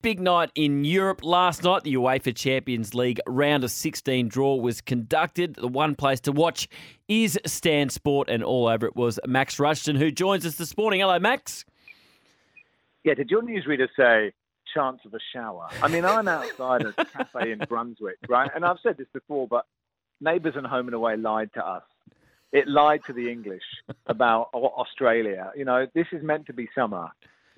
Big night in Europe last night. The UEFA Champions League round of 16 draw was conducted. The one place to watch is Stan Sport, and all over it was Max Rushden, who joins us this morning. Hello, Max. Yeah, did your newsreader say chance of a shower? I mean, I'm outside a cafe in Brunswick, right? And I've said this before, but Neighbours and Home and Away lied to us. It lied to the English about Australia. You know, this is meant to be summer.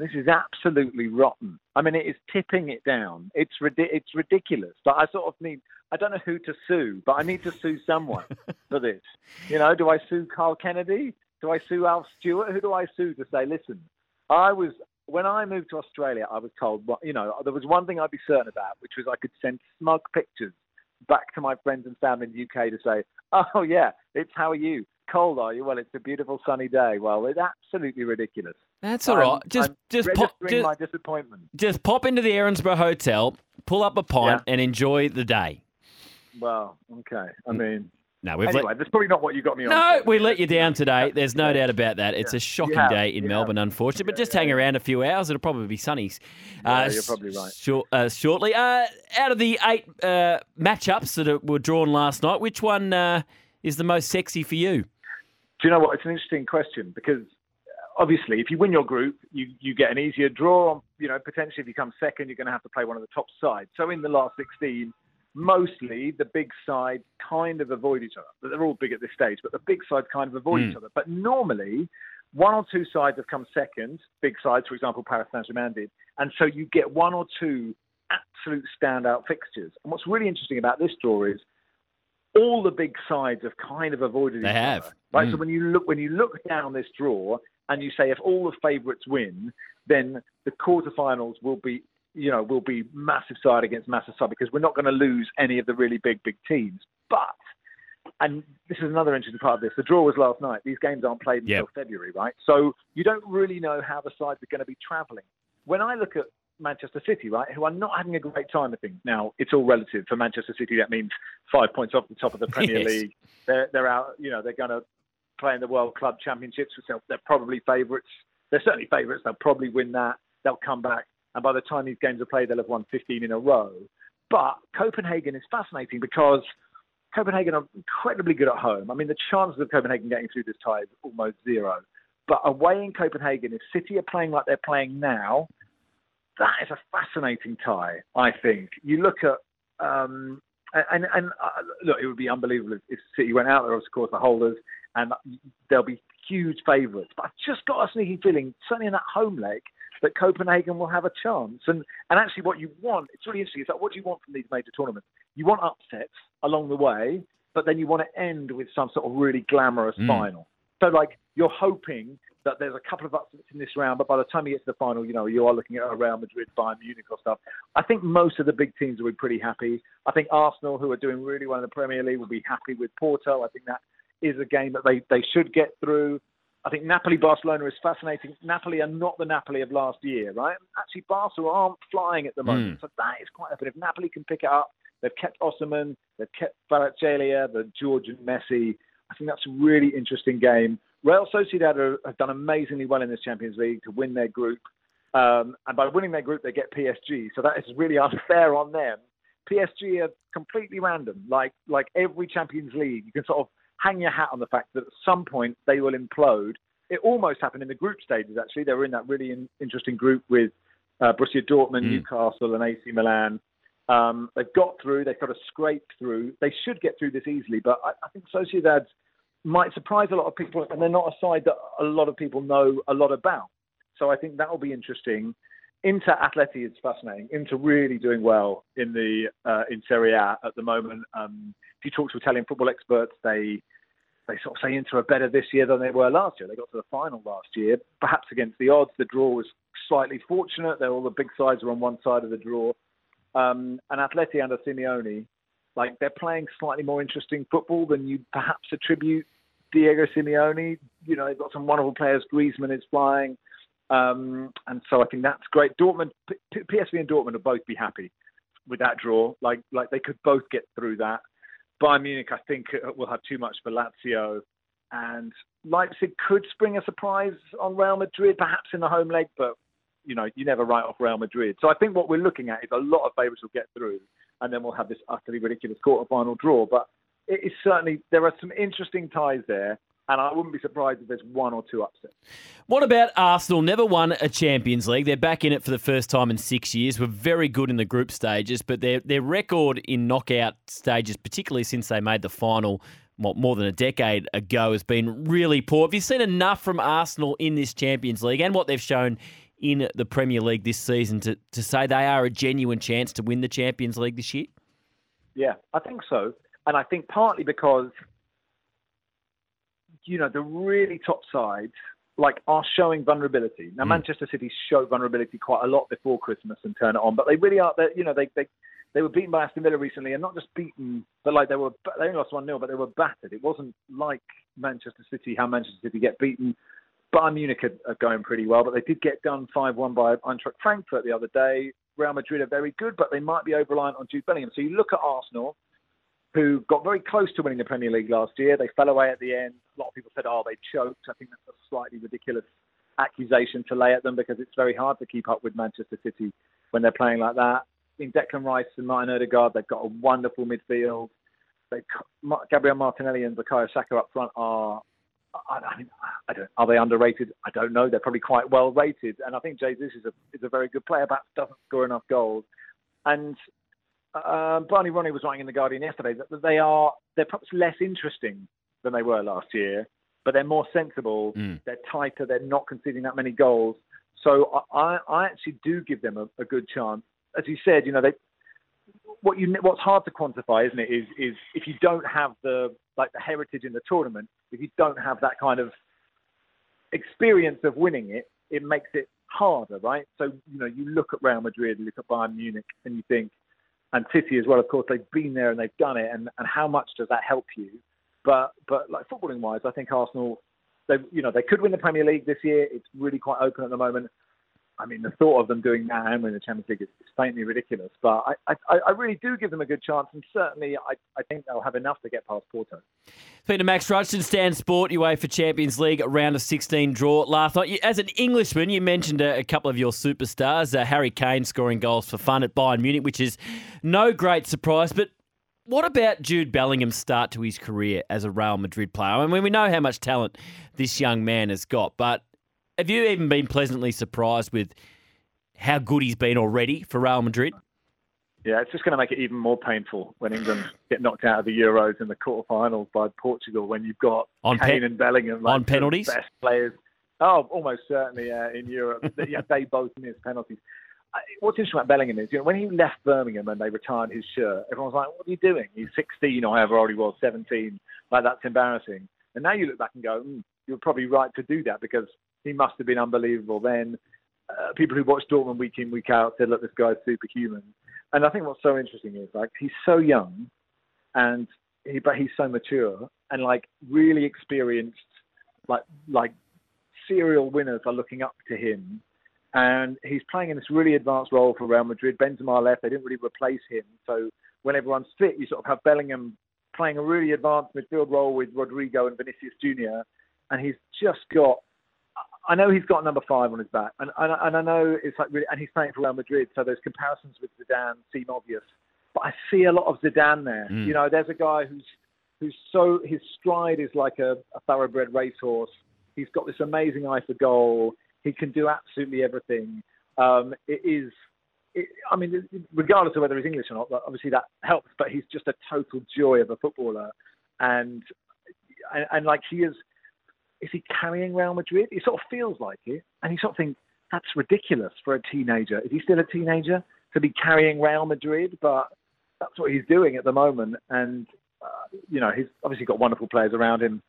This is absolutely rotten. I mean, it is tipping it down. It's it's ridiculous. But I sort of need. I don't know who to sue, but I need to sue someone for this. You know, do I sue Carl Kennedy? Do I sue Alf Stewart? Who do I sue to say, listen, I was when I moved to Australia, I was told, you know, there was one thing I'd be certain about, which was I could send smug pictures back to my friends and family in the UK to say, oh yeah, it's how are you? Cold, are you? Well, it's a beautiful sunny day. Well, it's absolutely ridiculous. That's all right. just I'm just pop just, my disappointment. Just pop into the Erinsborough Hotel, pull up a pint, yeah. and enjoy the day. Well, okay. I mean, no, we've anyway, let... that's probably not what you got me on. No, we let you down today. There's no doubt about that. It's yeah. a shocking have, day in Melbourne, have. unfortunately. But just hang around a few hours. It'll probably be sunny. Uh, you're probably right. Uh, shortly. Uh, out of the eight uh, matchups that were drawn last night, which one uh, is the most sexy for you? Do you know what? It's an interesting question because uh, obviously, if you win your group, you, you get an easier draw. You know, potentially if you come second, you're going to have to play one of the top sides. So in the last 16, mostly the big sides kind of avoid each other. They're all big at this stage, but the big sides kind of avoid mm. each other. But normally, one or two sides have come second, big sides, for example, Paris Saint Germain did. And so you get one or two absolute standout fixtures. And what's really interesting about this draw is all the big sides have kind of avoided they each have. other. Right. Mm. So when you look when you look down this draw and you say if all the favourites win, then the quarterfinals will be you know will be massive side against massive side because we're not going to lose any of the really big big teams. But and this is another interesting part of this. The draw was last night. These games aren't played until yep. February, right? So you don't really know how the sides are going to be travelling. When I look at Manchester City, right, who are not having a great time, I think. Now, it's all relative. For Manchester City, that means five points off the top of the Premier yes. League. They're, they're out, you know, they're going to play in the World Club Championships. So they're probably favourites. They're certainly favourites. They'll probably win that. They'll come back. And by the time these games are played, they'll have won 15 in a row. But Copenhagen is fascinating because Copenhagen are incredibly good at home. I mean, the chances of Copenhagen getting through this tie is almost zero. But away in Copenhagen, if City are playing like they're playing now, that is a fascinating tie. I think you look at um, and and uh, look, it would be unbelievable if, if City went out there, of course, the holders, and they'll be huge favourites. But I've just got a sneaky feeling, certainly in that home leg, that Copenhagen will have a chance. And and actually, what you want, it's really interesting. It's like what do you want from these major tournaments? You want upsets along the way, but then you want to end with some sort of really glamorous mm. final. So like you're hoping that there's a couple of upsets in this round, but by the time you get to the final, you know, you are looking at a Real Madrid, Bayern Munich or stuff. I think most of the big teams will be pretty happy. I think Arsenal, who are doing really well in the Premier League, will be happy with Porto. I think that is a game that they, they should get through. I think Napoli Barcelona is fascinating. Napoli are not the Napoli of last year, right? Actually, Barca aren't flying at the moment, mm. so that is quite But If Napoli can pick it up, they've kept Osimhen, they've kept Kvaratskhelia, the Georgian Messi. I think that's a really interesting game. Real Sociedad are, have done amazingly well in this Champions League to win their group. Um, and by winning their group, they get PSG. So that is really unfair on them. PSG are completely random. Like like every Champions League, you can sort of hang your hat on the fact that at some point they will implode. It almost happened in the group stages. Actually, they were in that really in, interesting group with uh, Borussia Dortmund, mm. Newcastle, and AC Milan. Um, they've got through. They've got to scrape through. They should get through this easily, but I, I think Sociedad's might surprise a lot of people, and they're not a side that a lot of people know a lot about. So I think that will be interesting. Inter Atleti is fascinating. Inter really doing well in the uh, in Serie A at the moment. Um, if you talk to Italian football experts, they they sort of say Inter are better this year than they were last year. They got to the final last year, perhaps against the odds. The draw was slightly fortunate. They're all the big sides are on one side of the draw. Um, and Atleti under Simeone like they're playing slightly more interesting football than you perhaps attribute Diego Simeone. You know, they've got some wonderful players. Griezmann is flying. Um, and so I think that's great. Dortmund, P- PSV and Dortmund will both be happy with that draw. Like, like they could both get through that. Bayern Munich, I think, uh, will have too much for Lazio. And Leipzig could spring a surprise on Real Madrid, perhaps in the home leg, but you know, you never write off Real Madrid. So I think what we're looking at is a lot of favourites will get through, and then we'll have this utterly ridiculous quarter-final draw. But it is certainly there are some interesting ties there. And I wouldn't be surprised if there's one or two upsets. What about Arsenal? Never won a Champions League. They're back in it for the first time in six years. Were very good in the group stages, but their their record in knockout stages, particularly since they made the final more than a decade ago, has been really poor. Have you seen enough from Arsenal in this Champions League and what they've shown in the Premier League this season to, to say they are a genuine chance to win the Champions League this year? Yeah, I think so. And I think partly because you know, the really top sides like are showing vulnerability. Now, mm. Manchester City show vulnerability quite a lot before Christmas and turn it on, but they really are. You know, they they they were beaten by Aston Villa recently, and not just beaten, but like they were they only lost one 0 but they were battered. It wasn't like Manchester City, how Manchester City get beaten. Bayern Munich are, are going pretty well, but they did get done 5-1 by Eintracht Frankfurt the other day. Real Madrid are very good, but they might be over reliant on Jude Bellingham. So you look at Arsenal, who got very close to winning the Premier League last year. They fell away at the end. A lot of people said, oh, they choked. I think that's a slightly ridiculous accusation to lay at them because it's very hard to keep up with Manchester City when they're playing like that. In Declan Rice and Martin Odegaard, they've got a wonderful midfield. They, Gabriel Martinelli and Bukayo Saka up front are, I, I, I don't, are they underrated? I don't know. They're probably quite well rated, and I think Jesus is a is a very good player, but doesn't score enough goals. And uh, Barney Ronay was writing in the Guardian yesterday that they are they're perhaps less interesting than they were last year, but they're more sensible. Mm. They're tighter. They're not conceding that many goals. So I, I actually do give them a, a good chance. As you said, you know they what you what's hard to quantify, isn't it? Is is if you don't have the like the heritage in the tournament, if you don't have that kind of experience of winning it, it makes it harder, right? So you know you look at Real Madrid, you look at Bayern Munich, and you think and City as well. Of course, they've been there and they've done it, and, and how much does that help you? But but like footballing wise, I think Arsenal, they you know they could win the Premier League this year. It's really quite open at the moment. I mean, the thought of them doing that and winning the Champions League is, faintly ridiculous. But I, I, I, really do give them a good chance, and certainly I, I think they'll have enough to get past Porto. Peter Max Rushden, Stan Sport, UEFA Champions League round of 16 draw last night. As an Englishman, you mentioned a, a couple of your superstars, uh, Harry Kane scoring goals for fun at Bayern Munich, which is no great surprise. But what about Jude Bellingham's start to his career as a Real Madrid player? I mean, we know how much talent this young man has got, but have you even been pleasantly surprised with how good he's been already for Real Madrid? Yeah, it's just going to make it even more painful when England get knocked out of the Euros in the quarterfinals by Portugal when you've got on Kane pe- and Bellingham like on penalties, best players. Oh, almost certainly uh, in Europe. yeah, they both miss penalties. What's interesting about Bellingham is, you know, when he left Birmingham and they retired his shirt, everyone was like, "What are you doing? He's 16 or however old he was, 17. Like that's embarrassing." And now you look back and go, mm, "You're probably right to do that because he must have been unbelievable then. Uh, people who watch Dortmund week in week out said, "Look, this guy's superhuman." And I think what's so interesting is like he's so young, and he but he's so mature and like really experienced. Like like serial winners are looking up to him, and he's playing in this really advanced role for Real Madrid. Benzema left; they didn't really replace him, so when everyone's fit, you sort of have Bellingham playing a really advanced midfield role with Rodrigo and Vinicius Junior, and he's just got I know he's got number five on his back, and, and, and I know it's like really, and he's playing for Real Madrid, so those comparisons with Zidane seem obvious. But I see a lot of Zidane there. Mm. You know, there's a guy who's who's so his stride is like a, a thoroughbred racehorse. He's got this amazing eye for goal. He can do absolutely everything. Um, it is, it, I mean, regardless of whether he's English or not, obviously that helps. But he's just a total joy of a footballer, and and, and like he is is he carrying Real Madrid? It sort of feels like it, and you sort of think that's ridiculous for a teenager. Is he still a teenager to be carrying Real Madrid? But that's what he's doing at the moment, and uh, you know he's obviously got wonderful players around him.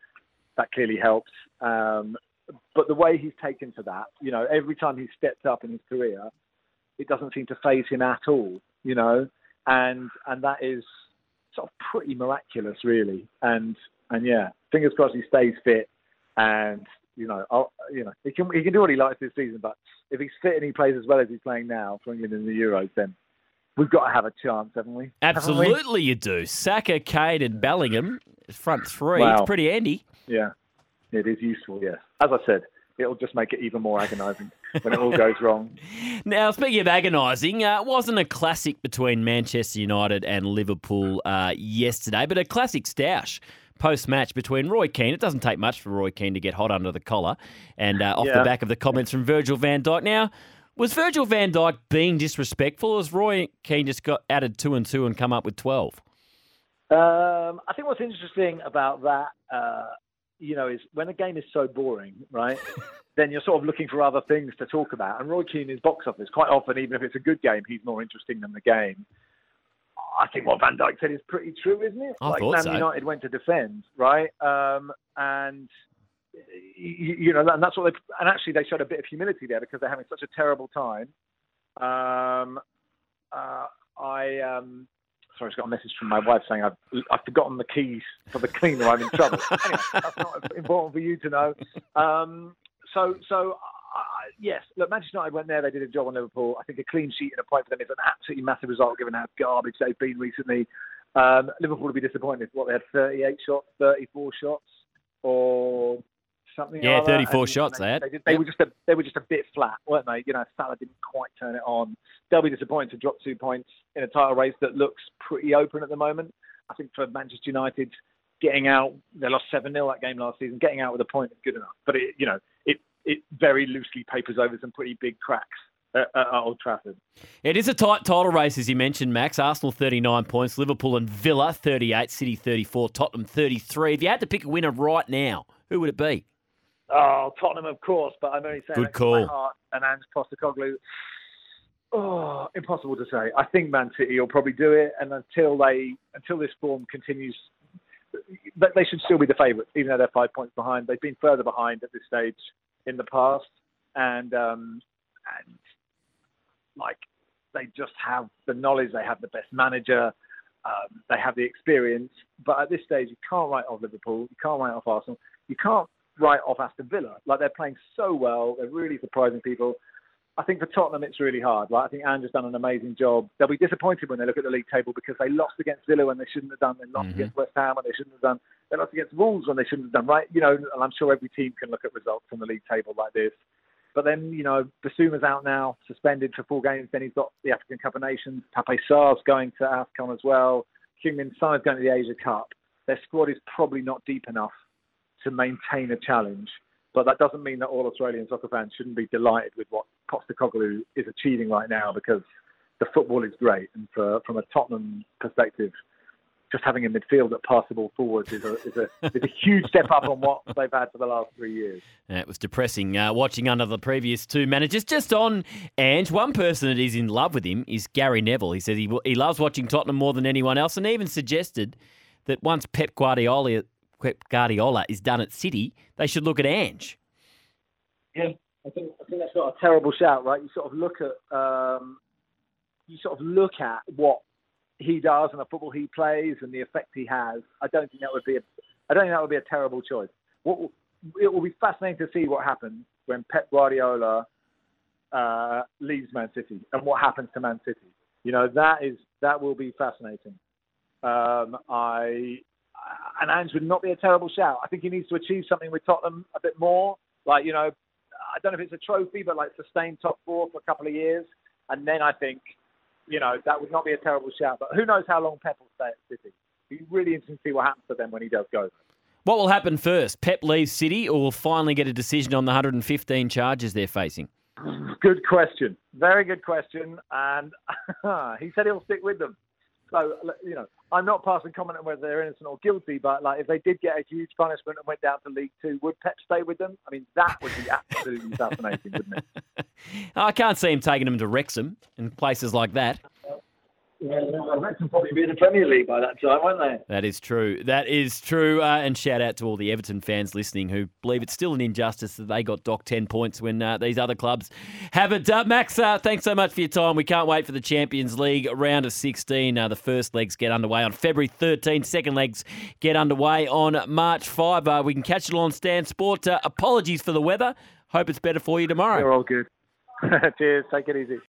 That clearly helps. Um, but the way he's taken to that, you know, every time he's stepped up in his career, it doesn't seem to phase him at all. You know, and and that is sort of pretty miraculous, really. And and yeah, fingers crossed he stays fit and you know, I'll, you know, he can he can do what he likes this season, but if he's fit and he plays as well as he's playing now for England in the Euros, then we've got to have a chance, haven't we? Absolutely, haven't we? you do. Saka, Kane, and Bellingham, front three. Wow. It's pretty handy. Yeah, it is useful. Yes, as I said, it'll just make it even more agonising when it all goes wrong. Now, speaking of agonising, uh, wasn't a classic between Manchester United and Liverpool uh, yesterday, but a classic stoush post match between Roy Keane. It doesn't take much for Roy Keane to get hot under the collar, and uh, off Yeah. the back of the comments from Virgil van Dijk. Now, was Virgil van Dijk being disrespectful, or has Roy Keane just got added two and two and come up with 12? Um, I think what's interesting about that, uh, you know, is when a game is so boring, right? then you're sort of looking for other things to talk about. And Roy Keane is box office. Quite often, even if it's a good game, he's more interesting than the game. I think what Van Dijk said is pretty true, isn't it? I like thought Man so. United went to defend, right? Um, and you, you know, and that's what they. And actually, they showed a bit of humility there because they're having such a terrible time. Um, uh, I um, sorry, I just got a message from my wife saying I've I've forgotten the keys for the cleaner. I'm in trouble. anyway, that's not important for you to know. Um, so so. Yes, look, Manchester United went there. They did a job on Liverpool. I think a clean sheet and a point for them is an absolutely massive result given how garbage they've been recently. Um, Liverpool would be disappointed what they had 38 shots, 34 shots, or something. Yeah, like 34 And shots they had. They, did, they Yep. were just a they were just a bit flat, weren't they? You know, Salah didn't quite turn it on. They'll be disappointed to drop two points in a title race that looks pretty open at the moment. I think for Manchester United, getting out, they lost seven 0 that game last season. Getting out with a point is good enough, but it you know it it very loosely papers over some pretty big cracks at, at Old Trafford. It is a tight title race, as you mentioned, Max. Arsenal 39 points, Liverpool and Villa 38, City 34, Tottenham 33. If you had to pick a winner right now, who would it be? Oh, Tottenham, of course, but I'm only saying Good that 'cause my call. heart and Ange Postecoglou. Oh, impossible to say. I think Man City will probably do it, and until they until this form continues, they should still be the favourites, even though they're five points behind. They've been further behind at this stage in the past, and um, and like they just have the knowledge, they have the best manager, um, they have the experience. But at this stage, you can't write off Liverpool, you can't write off Arsenal, you can't write off Aston Villa. Like they're playing so well, they're really surprising people. I think for Tottenham, it's really hard. Right? I think has done an amazing job. They'll be disappointed when they look at the league table because they lost against Villa when they shouldn't have done. They lost Mhm. against West Ham when they shouldn't have done. They lost against Wolves when they shouldn't have done. Right? You know, and I'm sure every team can look at results from the league table like this. But then, you know, Bissouma's out now, suspended for four games. Then he's got the African Cup of Nations. Pape Sarr's going to AFCON as well. Min Son is going to the Asia Cup. Their squad is probably not deep enough to maintain a challenge. But that doesn't mean that all Australian soccer fans shouldn't be delighted with what Postecoglou is achieving right now because the football is great. And for, from a Tottenham perspective, just having a midfield that passable forwards is a, is a, is a huge step up on what they've had for the last three years. Uh, It was depressing uh, watching under the previous two managers. Just on Ange, one person that is in love with him is Gary Neville. He says he, he loves watching Tottenham more than anyone else and even suggested that once Pep Guardiola, Pep Guardiola is done at City, they should look at Ange. Yeah, I think I think that's not a terrible shout, right? You sort of look at um, you sort of look at what he does and the football he plays and the effect he has. I don't think that would be a I don't think that would be a terrible choice. What it will be fascinating to see what happens when Pep Guardiola uh, leaves Man City and what happens to Man City. You know that is that will be fascinating. Um, I and Ange would not be a terrible shout. I think he needs to achieve something with Tottenham a bit more. Like you know, I don't know if it's a trophy, but like sustained top four for a couple of years, and then I think, you know, that would not be a terrible shout. But who knows how long Pep will stay at City? It'd be really interesting to see what happens to them when he does go. What will happen first? Pep leaves City or will finally get a decision on the 115 charges they're facing? Good question. Very good question. And he said he'll stick with them. So, you know, I'm not passing comment on whether they're innocent or guilty, but like if they did get a huge punishment and went down to League Two, would Pep stay with them? I mean, that would be absolutely fascinating, wouldn't it? I can't see him taking them to Wrexham and places like that. Yeah, Wrexham probably be in the Premier League by that time, won't they? That is true. That is true. Uh, and shout out to all the Everton fans listening who believe it's still an injustice that they got docked 10 points when uh, these other clubs have it. Uh, Max, uh, thanks so much for your time. We can't wait for the Champions League round of 16. Uh, the first legs get underway on February 13. Second legs get underway on March 5. Uh, we can catch it all on Stan Sport. Uh, apologies for the weather. Hope it's better for you tomorrow. They're all good. Cheers. Take it easy.